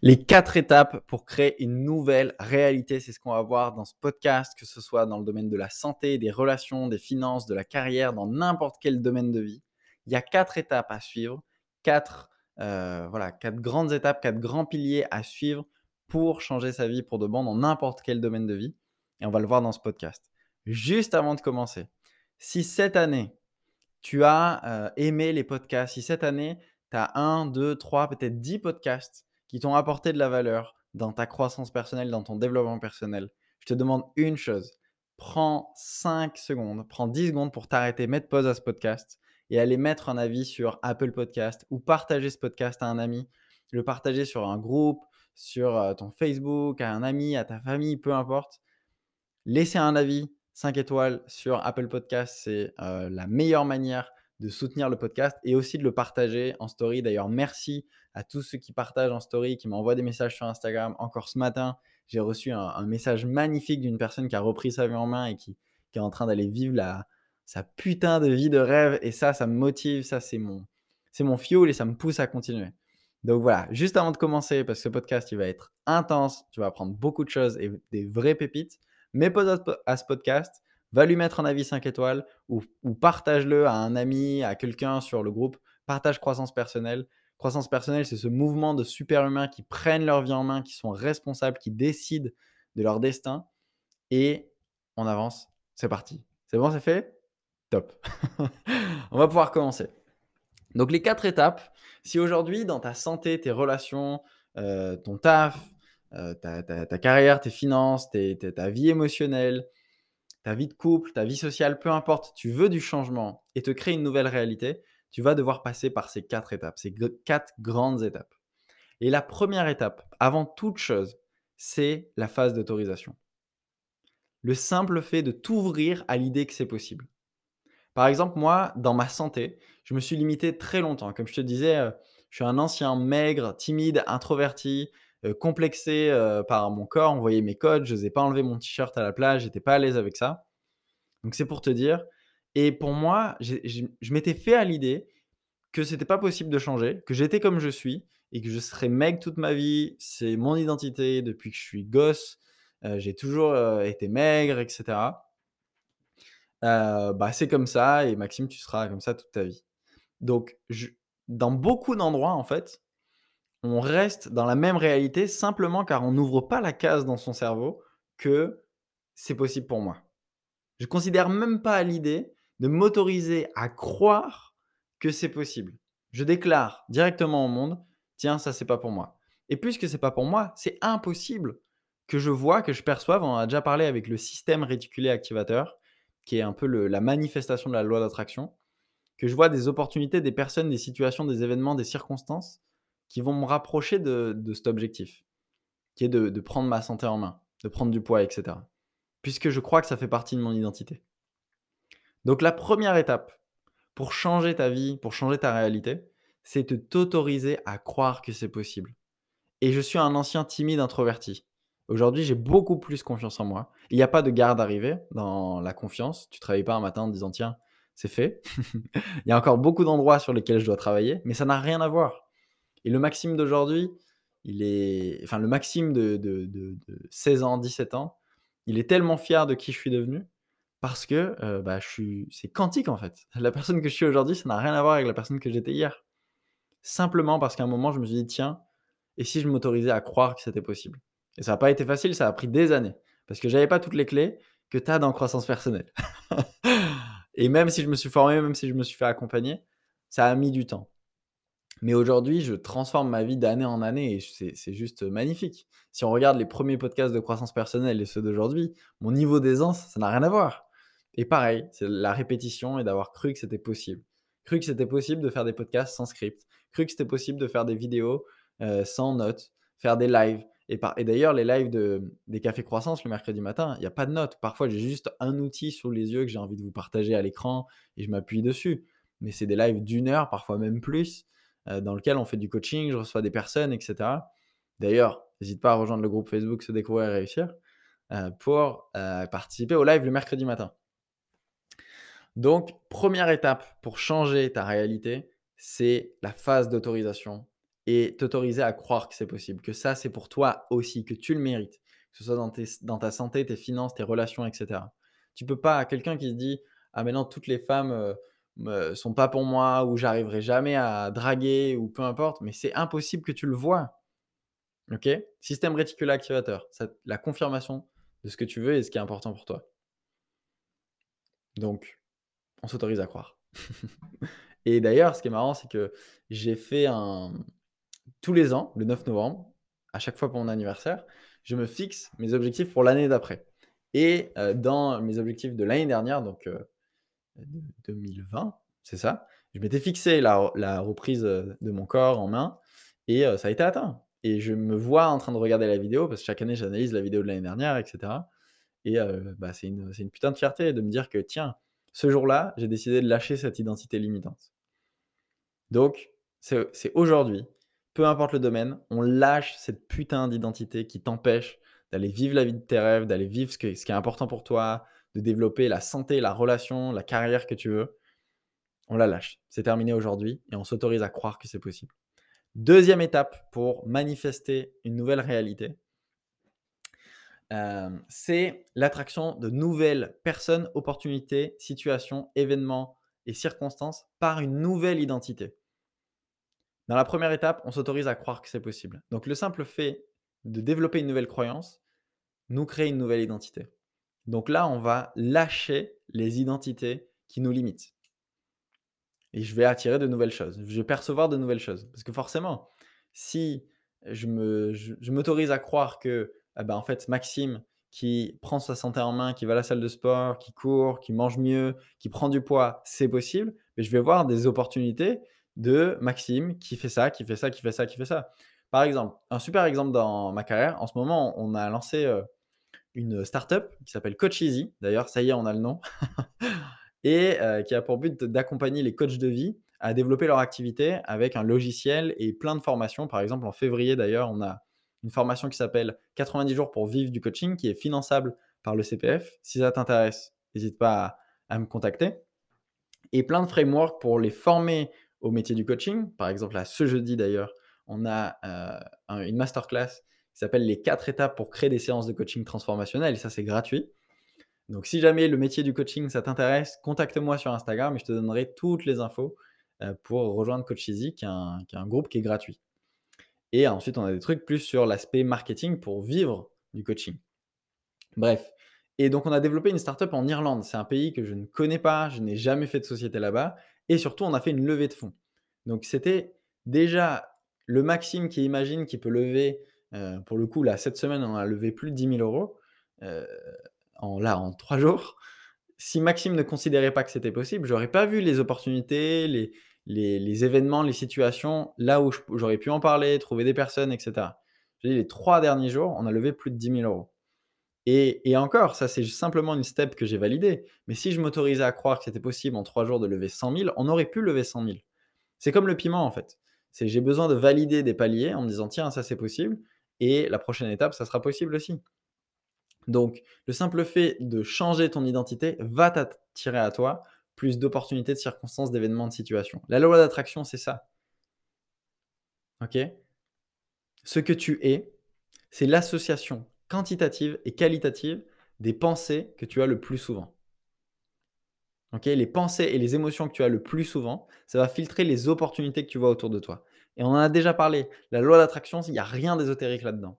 Les quatre étapes pour créer une nouvelle réalité, c'est ce qu'on va voir dans ce podcast, que ce soit dans le domaine de la santé, des relations, des finances, de la carrière, dans n'importe quel domaine de vie. Il y a quatre étapes à suivre, quatre, euh, voilà, quatre grandes étapes, quatre grands piliers à suivre pour changer sa vie pour de bon dans n'importe quel domaine de vie. Et on va le voir dans ce podcast. Juste avant de commencer, si cette année, tu as euh, aimé les podcasts, si cette année, tu as un, deux, trois, peut-être dix podcasts qui t'ont apporté de la valeur dans ta croissance personnelle, dans ton développement personnel, je te demande une chose. Prends 5 secondes, prends 10 secondes pour t'arrêter, mettre pause à ce podcast et aller mettre un avis sur Apple Podcast ou partager ce podcast à un ami, le partager sur un groupe, sur euh, ton Facebook, à un ami, à ta famille, peu importe. Laisser un avis 5 étoiles sur Apple Podcast, c'est euh, la meilleure manière de soutenir le podcast et aussi de le partager en story. D'ailleurs, merci à tous ceux qui partagent en story, qui m'envoient des messages sur Instagram. Encore ce matin, j'ai reçu un, message magnifique d'une personne qui a repris sa vie en main et qui, est en train d'aller vivre la, sa putain de vie de rêve. Et ça, ça me motive, ça, c'est mon, c'est mon fuel et ça me pousse à continuer. Donc voilà, juste avant de commencer, parce que ce podcast, il va être intense, tu vas apprendre beaucoup de choses et des vraies pépites, mets pause à ce podcast va lui mettre un avis 5 étoiles ou, partage-le à un ami, à quelqu'un sur le groupe. Partage croissance personnelle. Croissance personnelle, c'est ce mouvement de super-humains qui prennent leur vie en main, qui sont responsables, qui décident de leur destin. Et on avance. C'est parti. C'est bon, c'est fait? Top. on va pouvoir commencer. Donc les quatre étapes. Si aujourd'hui, dans ta santé, tes relations, euh, ton taf, euh, ta, carrière, tes finances, ta vie émotionnelle, ta vie de couple, ta vie sociale, peu importe, tu veux du changement et te créer une nouvelle réalité, tu vas devoir passer par ces quatre étapes, ces quatre grandes étapes. Et la première étape, avant toute chose, c'est la phase d'autorisation. Le simple fait de t'ouvrir à l'idée que c'est possible. Par exemple, moi, dans ma santé, je me suis limité très longtemps. Comme je te disais, euh, je suis un ancien maigre, timide, introverti, euh, complexé euh, par mon corps. On voyait mes codes, je n'osais pas enlever mon t-shirt à la plage, j'étais pas à l'aise avec ça. Donc c'est pour te dire. Et pour moi, je m'étais fait à l'idée que c'était pas possible de changer, que j'étais comme je suis et que je serais mec toute ma vie. C'est mon identité depuis que je suis gosse. Euh, j'ai toujours été maigre, etc. bah, c'est comme ça et Maxime, tu seras comme ça toute ta vie. Donc, dans beaucoup d'endroits, en fait, on reste dans la même réalité simplement car on n'ouvre pas la case dans son cerveau que c'est possible pour moi. Je considère même pas l'idée de m'autoriser à croire que c'est possible. Je déclare directement au monde, tiens, ça c'est pas pour moi. Et puisque c'est pas pour moi, c'est impossible que je vois, que je perçoive. On a déjà parlé avec le système réticulé activateur, qui est un peu la manifestation de la loi d'attraction, que je vois des opportunités, des personnes, des situations, des événements, des circonstances qui vont me rapprocher de, cet objectif, qui est de, prendre ma santé en main, de prendre du poids, etc. Puisque je crois que ça fait partie de mon identité. Donc la première étape pour changer ta vie, pour changer ta réalité, c'est de t'autoriser à croire que c'est possible. Et je suis un ancien timide introverti. Aujourd'hui, j'ai beaucoup plus confiance en moi. Il n'y a pas de garde arrivée dans la confiance. Tu ne travailles pas un matin en disant tiens, c'est fait. Il y a encore beaucoup d'endroits sur lesquels je dois travailler, mais ça n'a rien à voir. Et le Maxime d'aujourd'hui, il est, enfin, le Maxime de, 16 ans, 17 ans, il est tellement fier de qui je suis devenu parce que bah, je suis, c'est quantique en fait. La personne que je suis aujourd'hui, ça n'a rien à voir avec la personne que j'étais hier. Simplement parce qu'à un moment, je me suis dit, tiens, et si je m'autorisais à croire que c'était possible? Et ça n'a pas été facile, ça a pris des années. Parce que j'avais pas toutes les clés que tu as dans croissance personnelle. et même si je me suis formé, même si je me suis fait accompagner, ça a mis du temps. Mais aujourd'hui, je transforme ma vie d'année en année et c'est juste magnifique. Si on regarde les premiers podcasts de croissance personnelle et ceux d'aujourd'hui, mon niveau d'aisance, ça n'a rien à voir. Et pareil, c'est la répétition et d'avoir cru que c'était possible. Cru que c'était possible de faire des podcasts sans script. Cru que c'était possible de faire des vidéos euh, sans notes, faire des lives, Et, et d'ailleurs, les lives de, des cafés croissance le mercredi matin, il n'y a pas de notes. Parfois, j'ai juste un outil sous les yeux que j'ai envie de vous partager à l'écran et je m'appuie dessus. Mais c'est des lives d'une heure, parfois même plus, euh, dans lequel on fait du coaching, je reçois des personnes, etc. D'ailleurs, n'hésite pas à rejoindre le groupe Facebook Se découvrir et réussir euh, pour participer au live le mercredi matin. Donc, première étape pour changer ta réalité, c'est la phase d'autorisation et t'autoriser à croire que c'est possible, que ça, c'est pour toi aussi, que tu le mérites, que ce soit dans, ta santé, tes finances, tes relations, etc. Tu peux pas, quelqu'un qui se dit, ah maintenant toutes les femmes ne sont pas pour moi ou j'arriverai jamais à draguer ou peu importe, mais c'est impossible que tu le vois. Ok? Système réticular activateur, la confirmation de ce que tu veux et ce qui est important pour toi. Donc, on s'autorise à croire. et d'ailleurs, ce qui est marrant, c'est que j'ai fait un. Tous les ans, le 9 novembre, à chaque fois pour mon anniversaire, je me fixe mes objectifs pour l'année d'après. Et euh, dans mes objectifs de l'année dernière, donc 2020, euh, c'est ça, je m'étais fixé la, reprise euh, de mon corps en main et ça a été atteint. Et je me vois en train de regarder la vidéo, parce que chaque année, j'analyse la vidéo de l'année dernière, etc. Et bah, c'est une, putain de fierté de me dire que, tiens, ce jour-là, j'ai décidé de lâcher cette identité limitante. Donc, c'est aujourd'hui, peu importe le domaine, on lâche cette putain d'identité qui t'empêche d'aller vivre la vie de tes rêves, d'aller vivre ce, ce qui est important pour toi, de développer la santé, la relation, la carrière que tu veux. On la lâche. C'est terminé aujourd'hui et on s'autorise à croire que c'est possible. Deuxième étape pour manifester une nouvelle réalité, euh, c'est l'attraction de nouvelles personnes, opportunités, situations, événements et circonstances par une nouvelle identité. Dans la première étape, on s'autorise à croire que c'est possible. Donc le simple fait de développer une nouvelle croyance nous crée une nouvelle identité. Donc là, on va lâcher les identités qui nous limitent et je vais attirer de nouvelles choses. Je vais percevoir de nouvelles choses. Parce que forcément, si je, me, je, m'autorise à croire que, eh ben, en fait, Maxime, qui prend sa santé en main, qui va à la salle de sport, qui court, qui mange mieux, qui prend du poids, c'est possible, mais je vais voir des opportunités de Maxime qui fait ça, qui fait ça, qui fait ça, qui fait ça. Par exemple, un super exemple dans ma carrière, en ce moment, on a lancé euh, une startup qui s'appelle Coach Easy. D'ailleurs, ça y est, on a le nom. et euh, qui a pour but d'accompagner les coachs de vie à développer leur activité avec un logiciel et plein de formations. Par exemple, en février d'ailleurs, on a une formation qui s'appelle 90 jours pour vivre du coaching qui est finançable par le CPF. Si ça t'intéresse, n'hésite pas à, me contacter. Et plein de frameworks pour les former au métier du coaching. Par exemple, là, ce jeudi d'ailleurs, on a euh, une masterclass qui s'appelle les 4 étapes pour créer des séances de coaching transformationnelles. Et ça, c'est gratuit. Donc, si jamais le métier du coaching, ça t'intéresse, contacte-moi sur Instagram et je te donnerai toutes les infos euh, pour rejoindre Coach Easy, qui est, un, groupe qui est gratuit. Et ensuite, on a des trucs plus sur l'aspect marketing pour vivre du coaching. Bref. Et donc, on a développé une startup en Irlande. C'est un pays que je ne connais pas, je n'ai jamais fait de société là-bas. Et surtout, on a fait une levée de fonds. Donc, c'était déjà le Maxime qui imagine qu'il peut lever, euh, pour le coup, là, cette semaine, on a levé plus de 10 000 euros. Euh, en, là, en trois jours, si Maxime ne considérait pas que c'était possible, j'aurais pas vu les opportunités, les, les, événements, les situations, là où j'aurais pu en parler, trouver des personnes, etc. J'ai dit, les trois derniers jours, on a levé plus de 10 000 euros. Et, et encore, ça c'est simplement une step que j'ai validée. Mais si je m'autorisais à croire que c'était possible en trois jours de lever 100 000, on aurait pu lever 100 000. C'est comme le piment en fait. C'est j'ai besoin de valider des paliers en me disant tiens ça c'est possible et la prochaine étape ça sera possible aussi. Donc, le simple fait de changer ton identité va t'attirer à toi plus d'opportunités, de circonstances, d'événements, de situations. La loi d'attraction, c'est ça. OK Ce que tu es, c'est l'association quantitative et qualitative des pensées que tu as le plus souvent. OK Les pensées et les émotions que tu as le plus souvent, ça va filtrer les opportunités que tu vois autour de toi. Et on en a déjà parlé. La loi d'attraction, il n'y a rien d'ésotérique là-dedans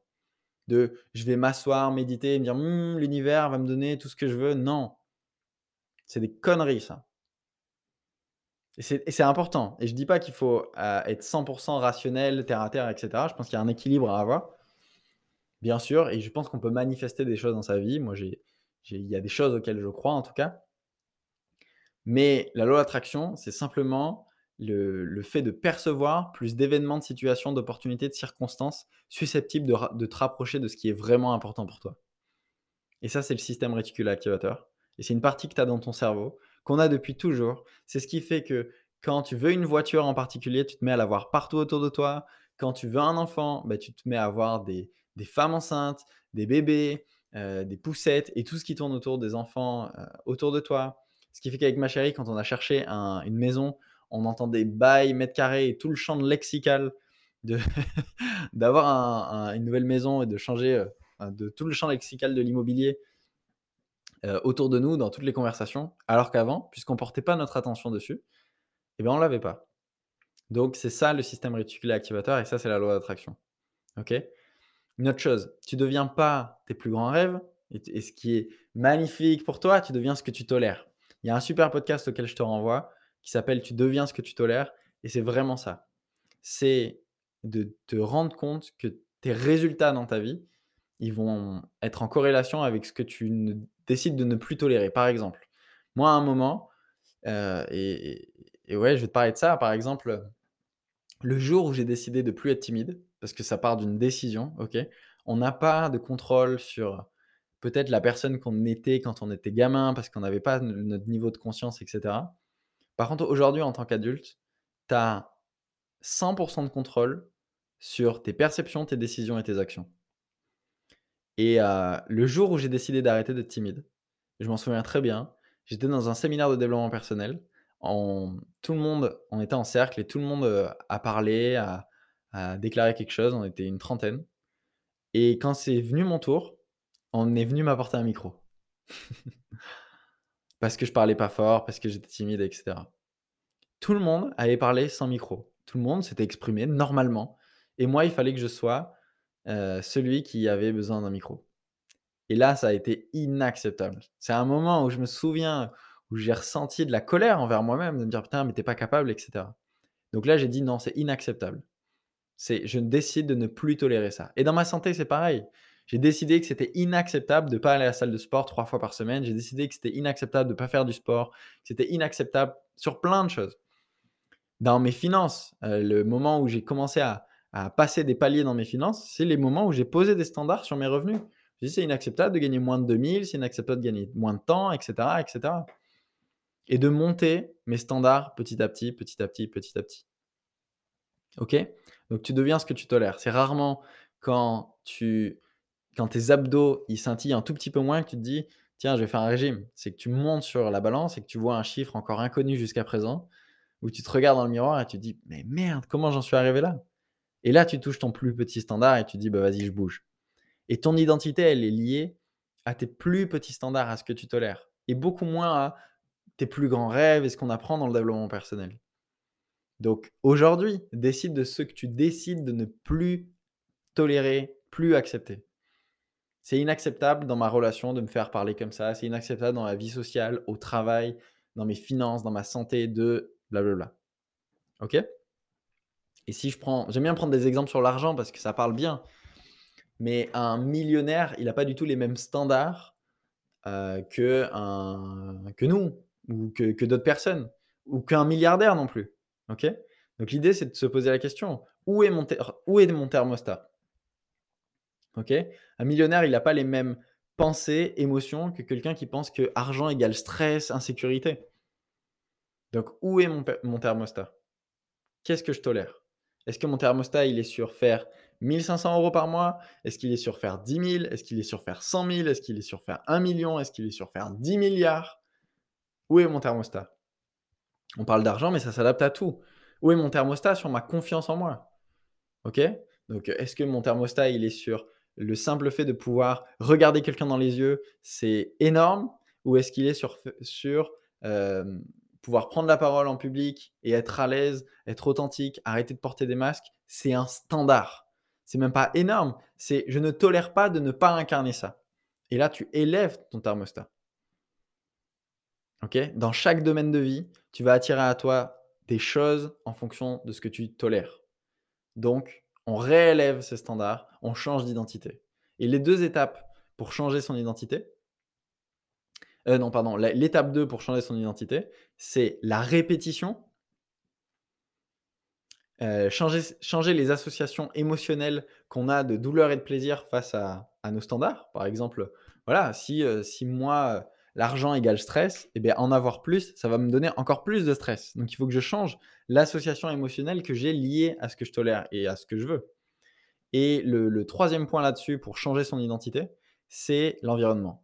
de je vais m'asseoir, méditer me dire «Mmh, l'univers va me donner tout ce que je veux. Non. C'est des conneries, ça. Et c'est important. Et je ne dis pas qu'il faut euh, être 100% rationnel, terre à terre, etc. Je pense qu'il y a un équilibre à avoir. Bien sûr. Et je pense qu'on peut manifester des choses dans sa vie. Moi, il y a des choses auxquelles je crois, en tout cas. Mais la loi d'attraction, c'est simplement le, fait de percevoir plus d'événements, de situations, d'opportunités, de circonstances susceptibles de, de, te rapprocher de ce qui est vraiment important pour toi. Et ça, c'est le système réticulé activateur. Et c'est une partie que tu as dans ton cerveau, qu'on a depuis toujours. C'est ce qui fait que quand tu veux une voiture en particulier, tu te mets à la voir partout autour de toi. Quand tu veux un enfant, bah, tu te mets à voir des, femmes enceintes, des bébés, euh, des poussettes et tout ce qui tourne autour des enfants euh, autour de toi. Ce qui fait qu'avec ma chérie, quand on a cherché une maison, on entendait bail, mètres carrés et tout le champ lexical d'avoir une nouvelle maison et de changer euh, de tout le champ lexical de l'immobilier euh, autour de nous dans toutes les conversations, alors qu'avant, puisqu'on ne portait pas notre attention dessus, eh bien on l'avait pas. Donc c'est ça le système réticulé activateur et ça c'est la loi d'attraction. Ok? Une autre chose, tu ne deviens pas tes plus grands rêves et, ce qui est magnifique pour toi, tu deviens ce que tu tolères. Il y a un super podcast auquel je te renvoie qui s'appelle Tu deviens ce que tu tolères. Et c'est vraiment ça. C'est de te rendre compte que tes résultats dans ta vie, ils vont être en corrélation avec ce que tu décides de ne plus tolérer. Par exemple, moi, à un moment, euh, et, ouais, je vais te parler de ça. Par exemple, le jour où j'ai décidé de plus être timide, parce que ça part d'une décision, on n'a pas de contrôle sur peut-être la personne qu'on était quand on était gamin, parce qu'on n'avait pas notre niveau de conscience, etc. Par contre, aujourd'hui, en tant qu'adulte, tu as 100% de contrôle sur tes perceptions, tes décisions et tes actions. Et le jour où j'ai décidé d'arrêter d'être timide, je m'en souviens très bien, j'étais dans un séminaire de développement personnel. tout le monde, on était en cercle et tout le monde a parlé, a, a déclaré quelque chose. On était une trentaine. Et quand c'est venu mon tour, on est venu m'apporter un micro. parce que je parlais pas fort, parce que j'étais timide, etc. Tout le monde avait parlé sans micro. Tout le monde s'était exprimé normalement. Et moi, il fallait que je sois euh, celui qui avait besoin d'un micro. Et là, ça a été inacceptable. C'est un moment où je me souviens, où j'ai ressenti de la colère envers moi-même, de me dire putain, mais t'es pas capable, etc. Donc là, j'ai dit non, c'est inacceptable. C'est, je décide de ne plus tolérer ça. Et dans ma santé, c'est pareil. J'ai décidé que c'était inacceptable de ne pas aller à la salle de sport trois fois par semaine. J'ai décidé que c'était inacceptable de ne pas faire du sport, c'était inacceptable sur plein de choses. Dans mes finances, euh, le moment où j'ai commencé à, passer des paliers dans mes finances, c'est les moments où j'ai posé des standards sur mes revenus. Dit c'est inacceptable de gagner moins de 2000, c'est inacceptable de gagner moins de temps, etc., etc. Et de monter mes standards petit à petit, petit à petit, petit à petit. Ok? Donc tu deviens ce que tu tolères. C'est rarement quand tu quand tes abdos ils scintillent un tout petit peu moins que tu te dis tiens je vais faire un régime c'est que tu montes sur la balance et que tu vois un chiffre encore inconnu jusqu'à présent où tu te regardes dans le miroir et tu te dis mais merde comment j'en suis arrivé là? Et là tu touches ton plus petit standard et tu dis bah vas-y je bouge. Et ton identité elle est liée à tes plus petits standards à ce que tu tolères. Et beaucoup moins à tes plus grands rêves et ce qu'on apprend dans le développement personnel. Donc aujourd'hui décide de ce que tu décides de ne plus tolérer plus accepter. C'est inacceptable dans ma relation de me faire parler comme ça. C'est inacceptable dans la vie sociale, au travail, dans mes finances, dans ma santé, de blablabla. Ok? Et si je prends. J'aime bien prendre des exemples sur l'argent parce que ça parle bien. Mais un millionnaire, il n'a pas du tout les mêmes standards euh, que, nous ou que, d'autres personnes ou qu'un milliardaire non plus. Donc l'idée, c'est de se poser la question où est mon, où est mon thermostat? Un millionnaire, il n'a pas les mêmes pensées, émotions que quelqu'un qui pense que argent égale stress, insécurité. Donc, où est mon, mon thermostat? Qu'est-ce que je tolère? Est-ce que mon thermostat, est sur faire 1500 euros par mois? Est-ce qu'il est sur faire 10 000 Est-ce qu'il est sur faire 100 000 Est-ce qu'il est sur faire 1 million? Est-ce qu'il est sur faire 10 milliards? Où est mon thermostat? On parle d'argent, mais ça s'adapte à tout. Où est mon thermostat sur ma confiance en moi? Ok? Donc, est-ce que mon thermostat, est sur le simple fait de pouvoir regarder quelqu'un dans les yeux, c'est énorme? Ou est-ce qu'il est sur, sur pouvoir prendre la parole en public et être à l'aise, être authentique, arrêter de porter des masques C'est un standard. C'est même pas énorme. C'est je ne tolère pas de ne pas incarner ça. Et là, tu élèves ton thermostat. Ok? Dans chaque domaine de vie, tu vas attirer à toi des choses en fonction de ce que tu tolères. Donc, on réélève ses standards, on change d'identité. Et les deux étapes pour changer son identité, euh, non, pardon, l'étape 2 pour changer son identité, c'est la répétition Heu, changer les associations émotionnelles qu'on a de douleur et de plaisir face à nos standards. Par exemple, voilà, si, heu, si moi, l'argent égale stress et bien en avoir plus, ça va me donner encore plus de stress. Donc il faut que je change l'association émotionnelle que j'ai liée à ce que je tolère et à ce que je veux. Et le 3 point là-dessus pour changer son identité, c'est l'environnement.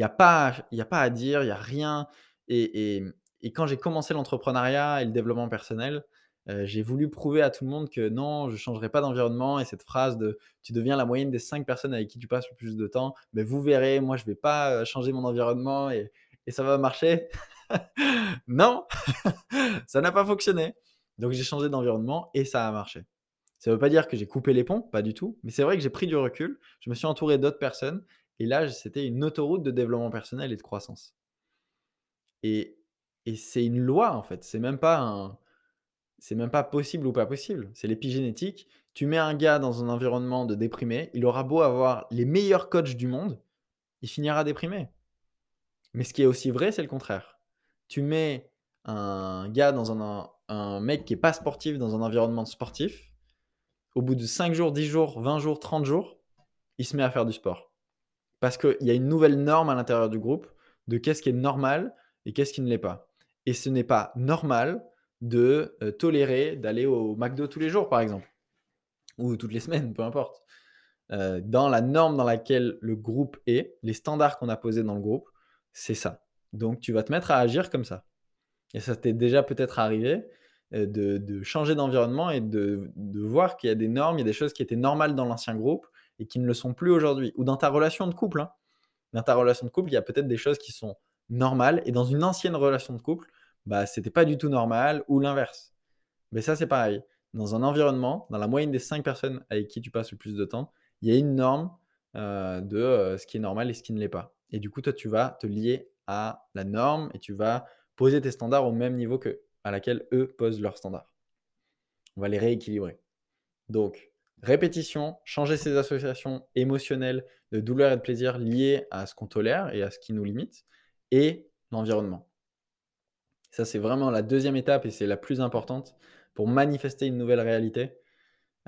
Il y a pas a pas à dire, il y a rien et quand j'ai commencé l'entrepreneuriat et le développement personnel, heu, j'ai voulu prouver à tout le monde que non, je ne changerai pas d'environnement et cette phrase de: «Tu deviens la moyenne des 5 personnes avec qui tu passes le plus de temps», mais vous verrez, moi je ne vais pas, heu, changer mon environnement et et ça va marcher. Non, ça n'a pas fonctionné. Donc j'ai changé d'environnement et ça a marché. Ça ne veut pas dire que j'ai coupé les ponts, pas du tout, mais c'est vrai que j'ai pris du recul, je me suis entouré d'autres personnes et là, c'était une autoroute de développement personnel et de croissance. Et c'est une loi, en fait, c'est même pas c'est même pas possible ou pas possible, c'est l'épigénétique. Tu mets un gars dans un environnement de déprimé, il aura beau avoir les meilleurs coachs du monde, il finira déprimé. Mais ce qui est aussi vrai, c'est le contraire. Tu mets un gars dans un un mec qui est pas sportif dans un environnement sportif, au bout de 5 jours, 10 jours, 20 jours, 30 jours, il se met à faire du sport. Parce qu'il y a une nouvelle norme à l'intérieur du groupe de qu'est-ce qui est normal et qu'est-ce qui ne l'est pas. Et ce n'est pas normal de euh, tolérer d'aller au McDo tous les jours, par exemple, ou toutes les semaines, peu importe. Euh, dans la norme dans laquelle le groupe est, les standards qu'on a posés dans le groupe, c'est ça. Donc tu vas te mettre à agir comme ça. Et ça t'est déjà peut-être arrivé euh, de, changer d'environnement et de, de voir qu'il y a des normes, il y a des choses qui étaient normales dans l'ancien groupe et qui ne le sont plus aujourd'hui. Ou dans ta relation de couple. Hein. Dans ta relation de couple, il y a peut-être des choses qui sont normales et dans une ancienne relation de couple, bah, c'était pas du tout normal ou l'inverse. Mais ça, c'est pareil. Dans un environnement, dans la moyenne des cinq personnes avec qui tu passes le plus de temps, il y a une norme euh, de euh, ce qui est normal et ce qui ne l'est pas. Et du coup, toi, tu vas te lier à la norme et tu vas poser tes standards au même niveau que à laquelle eux posent leurs standards. On va les rééquilibrer. Donc, Répétition, changer ses associations émotionnelles de douleur et de plaisir liées à ce qu'on tolère et à ce qui nous limite, et l'environnement. Ça, c'est vraiment la deuxième étape et c'est la plus importante pour manifester une nouvelle réalité.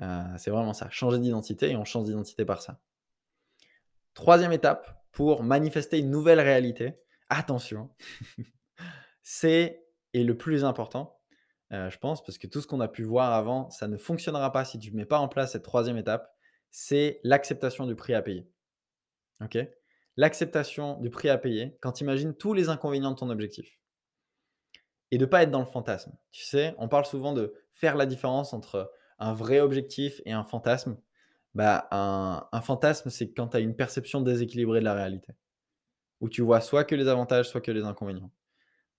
Euh, c'est vraiment ça, changer d'identité et on change d'identité par ça. Troisième étape pour manifester une nouvelle réalité, attention, c'est, et le plus important, euh, je pense, parce que tout ce qu'on a pu voir avant, ça ne fonctionnera pas si tu ne mets pas en place cette troisième étape, c'est l'acceptation du prix à payer. OK? L'acceptation du prix à payer quand tu imagines tous les inconvénients de ton objectif. Et de ne pas être dans le fantasme. Tu sais, on parle souvent de faire la différence entre un vrai objectif et un fantasme. Bah, un, un fantasme, c'est quand tu as une perception déséquilibrée de la réalité. Où tu vois soit que les avantages, soit que les inconvénients.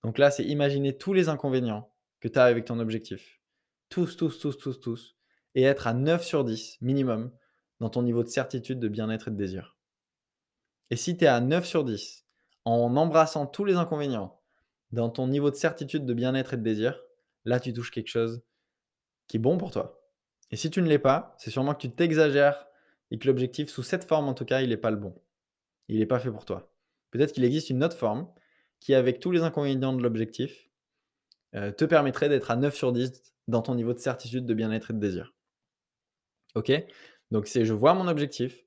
Donc là, c'est imaginer tous les inconvénients que tu as avec ton objectif. Tous, tous, tous, tous, tous. Et être à 9 sur 10 minimum dans ton niveau de certitude, de bien-être et de désir. Et si tu es à 9 sur 10 en embrassant tous les inconvénients dans ton niveau de certitude, de bien-être et de désir, là tu touches quelque chose qui est bon pour toi. Et si tu ne l'es pas, c'est sûrement que tu t'exagères et que l'objectif, sous cette forme en tout cas, il n'est pas le bon. Il n'est pas fait pour toi. Peut-être qu'il existe une autre forme qui, avec tous les inconvénients de l'objectif, euh, te permettrait d'être à 9 sur 10 dans ton niveau de certitude, de bien-être et de désir. Ok? Donc, c'est je vois mon objectif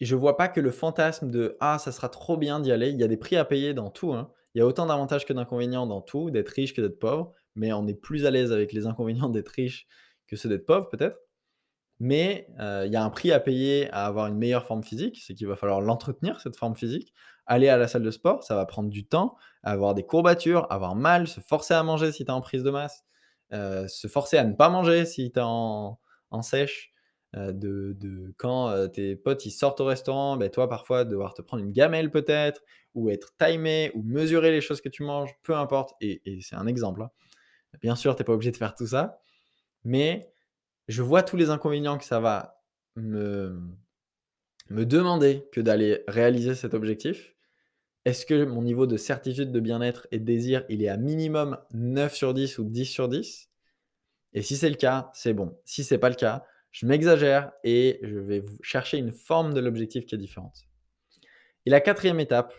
et je vois pas que le fantasme de ah, ça sera trop bien d'y aller. Il y a des prix à payer dans tout. Hein. Il y a autant d'avantages que d'inconvénients dans tout, d'être riche que d'être pauvre, mais on est plus à l'aise avec les inconvénients d'être riche que ceux d'être pauvre, peut-être. Mais euh, il y a un prix à payer à avoir une meilleure forme physique, c'est qu'il va falloir l'entretenir, cette forme physique. Aller à la salle de sport, ça va prendre du temps, avoir des courbatures, avoir mal, se forcer à manger si tu es en prise de masse, euh, se forcer à ne pas manger si tu es en, sèche. Euh, de, quand tes potes ils sortent au restaurant, ben toi parfois devoir te prendre une gamelle peut-être, ou être timé, ou mesurer les choses que tu manges, peu importe, et, c'est un exemple. Hein. Bien sûr, tu n'es pas obligé de faire tout ça, mais je vois tous les inconvénients que ça va me, me demander que d'aller réaliser cet objectif. Est-ce que mon niveau de certitude, de bien-être et de désir, il est à minimum 9 sur 10 ou 10 sur 10 Et si c'est le cas, c'est bon. Si c'est pas le cas, je m'exagère et je vais chercher une forme de l'objectif qui est différente. Et la quatrième étape,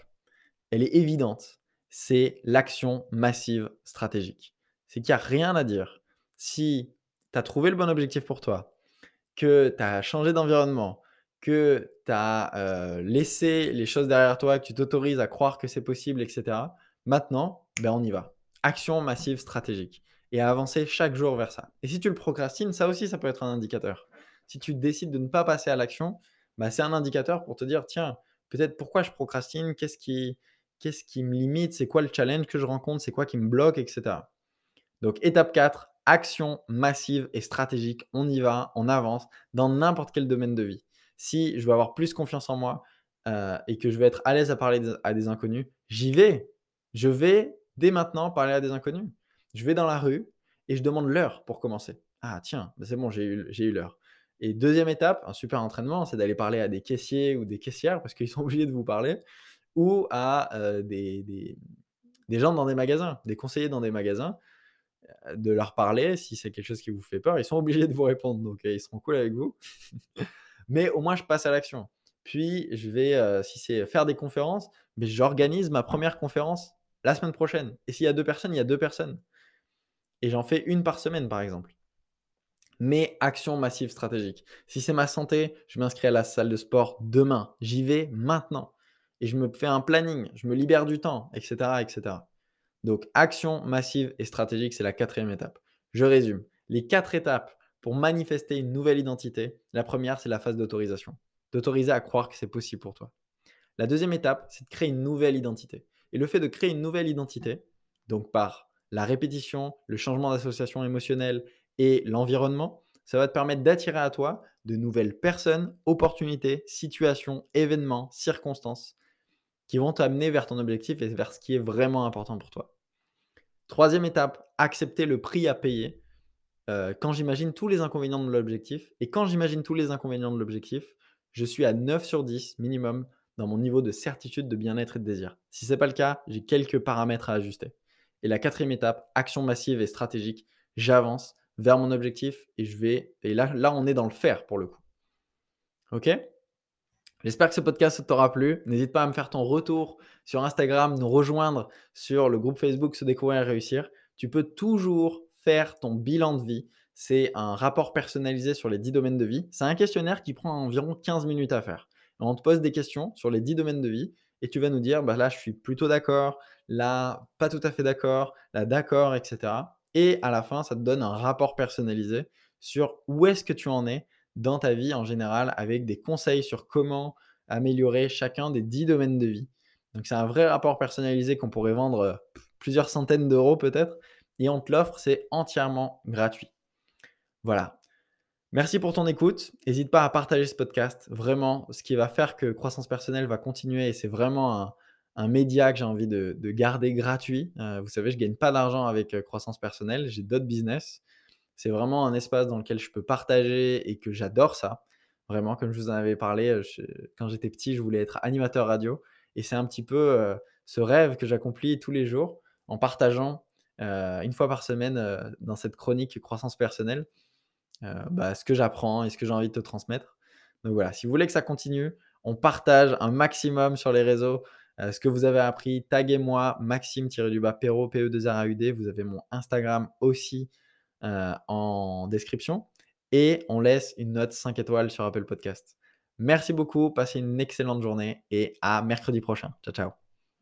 elle est évidente, c'est l'action massive stratégique. C'est qu'il n'y a rien à dire. Si tu as trouvé le bon objectif pour toi, que tu as changé d'environnement, que tu as laissé les choses derrière toi, que tu t'autorises à croire que c'est possible, etc. Maintenant, ben on y va. Action massive stratégique et à avancer chaque jour vers ça. Et si tu le procrastines, ça aussi, ça peut être un indicateur. Si tu décides de ne pas passer à l'action, bah, c'est un indicateur pour te dire, tiens, peut-être pourquoi je procrastine, qu'est-ce qui, qu'est-ce qui me limite, c'est quoi le challenge que je rencontre, c'est quoi qui me bloque, etc. Donc, étape 4, action massive et stratégique. On y va, on avance dans n'importe quel domaine de vie. Si je veux avoir plus confiance en moi euh, et que je vais être à l'aise à parler à des inconnus, j'y vais. Je vais dès maintenant parler à des inconnus. Je vais dans la rue et je demande l'heure pour commencer. Ah tiens, bah, c'est bon, j'ai eu, eu l'heure. Et deuxième étape, un super entraînement, c'est d'aller parler à des caissiers ou des caissières parce qu'ils sont obligés de vous parler, ou à euh, des, gens dans des magasins, des conseillers dans des magasins, euh, de leur parler si c'est quelque chose qui vous fait peur. Ils sont obligés de vous répondre, donc ils seront cool avec vous. Mais au moins, je passe à l'action. Puis, je vais, si c'est faire des conférences, mais j'organise ma première conférence la semaine prochaine. Et s'il y a deux personnes, il y a deux personnes et j'en fais une par semaine, par exemple. Mais action massive stratégique. Si c'est ma santé, je m'inscris à la salle de sport demain. J'y vais maintenant. Et je me fais un planning, je me libère du temps, etc. etc. Donc, action massive et stratégique, c'est la quatrième étape. Je résume. Les quatre étapes pour manifester une nouvelle identité, la première, c'est la phase d'autorisation. D'autoriser à croire que c'est possible pour toi. La deuxième étape, c'est de créer une nouvelle identité. Et le fait de créer une nouvelle identité, donc par la répétition, le changement d'association émotionnelle et l'environnement, ça va te permettre d'attirer à toi de nouvelles personnes, opportunités, situations, événements, circonstances qui vont t'amener vers ton objectif et vers ce qui est vraiment important pour toi. Troisième étape, accepter le prix à payer. Euh, quand j'imagine tous les inconvénients de l'objectif, et quand j'imagine tous les inconvénients de l'objectif, je suis à 9 sur 10 minimum dans mon niveau de certitude, de bien-être et de désir. Si ce n'est pas le cas, j'ai quelques paramètres à ajuster. Et la quatrième étape, action massive et stratégique. J'avance vers mon objectif et je vais. Et là, là, on est dans le faire pour le coup. Ok? J'espère que ce podcast t'aura plu. N'hésite pas à me faire ton retour sur Instagram, nous rejoindre sur le groupe Facebook Se découvrir et réussir. Tu peux toujours faire ton bilan de vie. C'est un rapport personnalisé sur les 10 domaines de vie. C'est un questionnaire qui prend environ 15 minutes à faire. On te pose des questions sur les 10 domaines de vie et tu vas nous dire, bah là, je suis plutôt d'accord, là, pas tout à fait d'accord, là, d'accord, etc. Et à la fin, ça te donne un rapport personnalisé sur où est-ce que tu en es dans ta vie en général, avec des conseils sur comment améliorer chacun des 10 domaines de vie. Donc c'est un vrai rapport personnalisé qu'on pourrait vendre euh, plusieurs centaines d'euros peut-être, et on te l'offre, c'est entièrement gratuit. Voilà. Merci pour ton écoute. N'hésite pas à partager ce podcast. Vraiment, ce qui va faire que Croissance Personnelle va continuer, et c'est vraiment un, média que j'ai envie de, garder gratuit. Euh, vous savez, je ne gagne pas d'argent avec euh, Croissance Personnelle, j'ai d'autres business. C'est vraiment un espace dans lequel je peux partager et que j'adore ça. Vraiment, comme je vous en avais parlé, euh, quand j'étais petit, je voulais être animateur radio. Et c'est un petit peu ce rêve que j'accomplis tous les jours en partageant une fois par semaine dans cette chronique Croissance Personnelle euh, bah, ce que j'apprends et ce que j'ai envie de te transmettre. Donc voilà, si vous voulez que ça continue, on partage un maximum sur les réseaux euh, ce que vous avez appris. Taguez-moi Maxime-du-bas Perro, PE2RAUD. Vous avez mon Instagram aussi euh, en description. Et on laisse une note 5 étoiles sur Apple Podcast. Merci beaucoup, passez une excellente journée et à mercredi prochain. Ciao, ciao.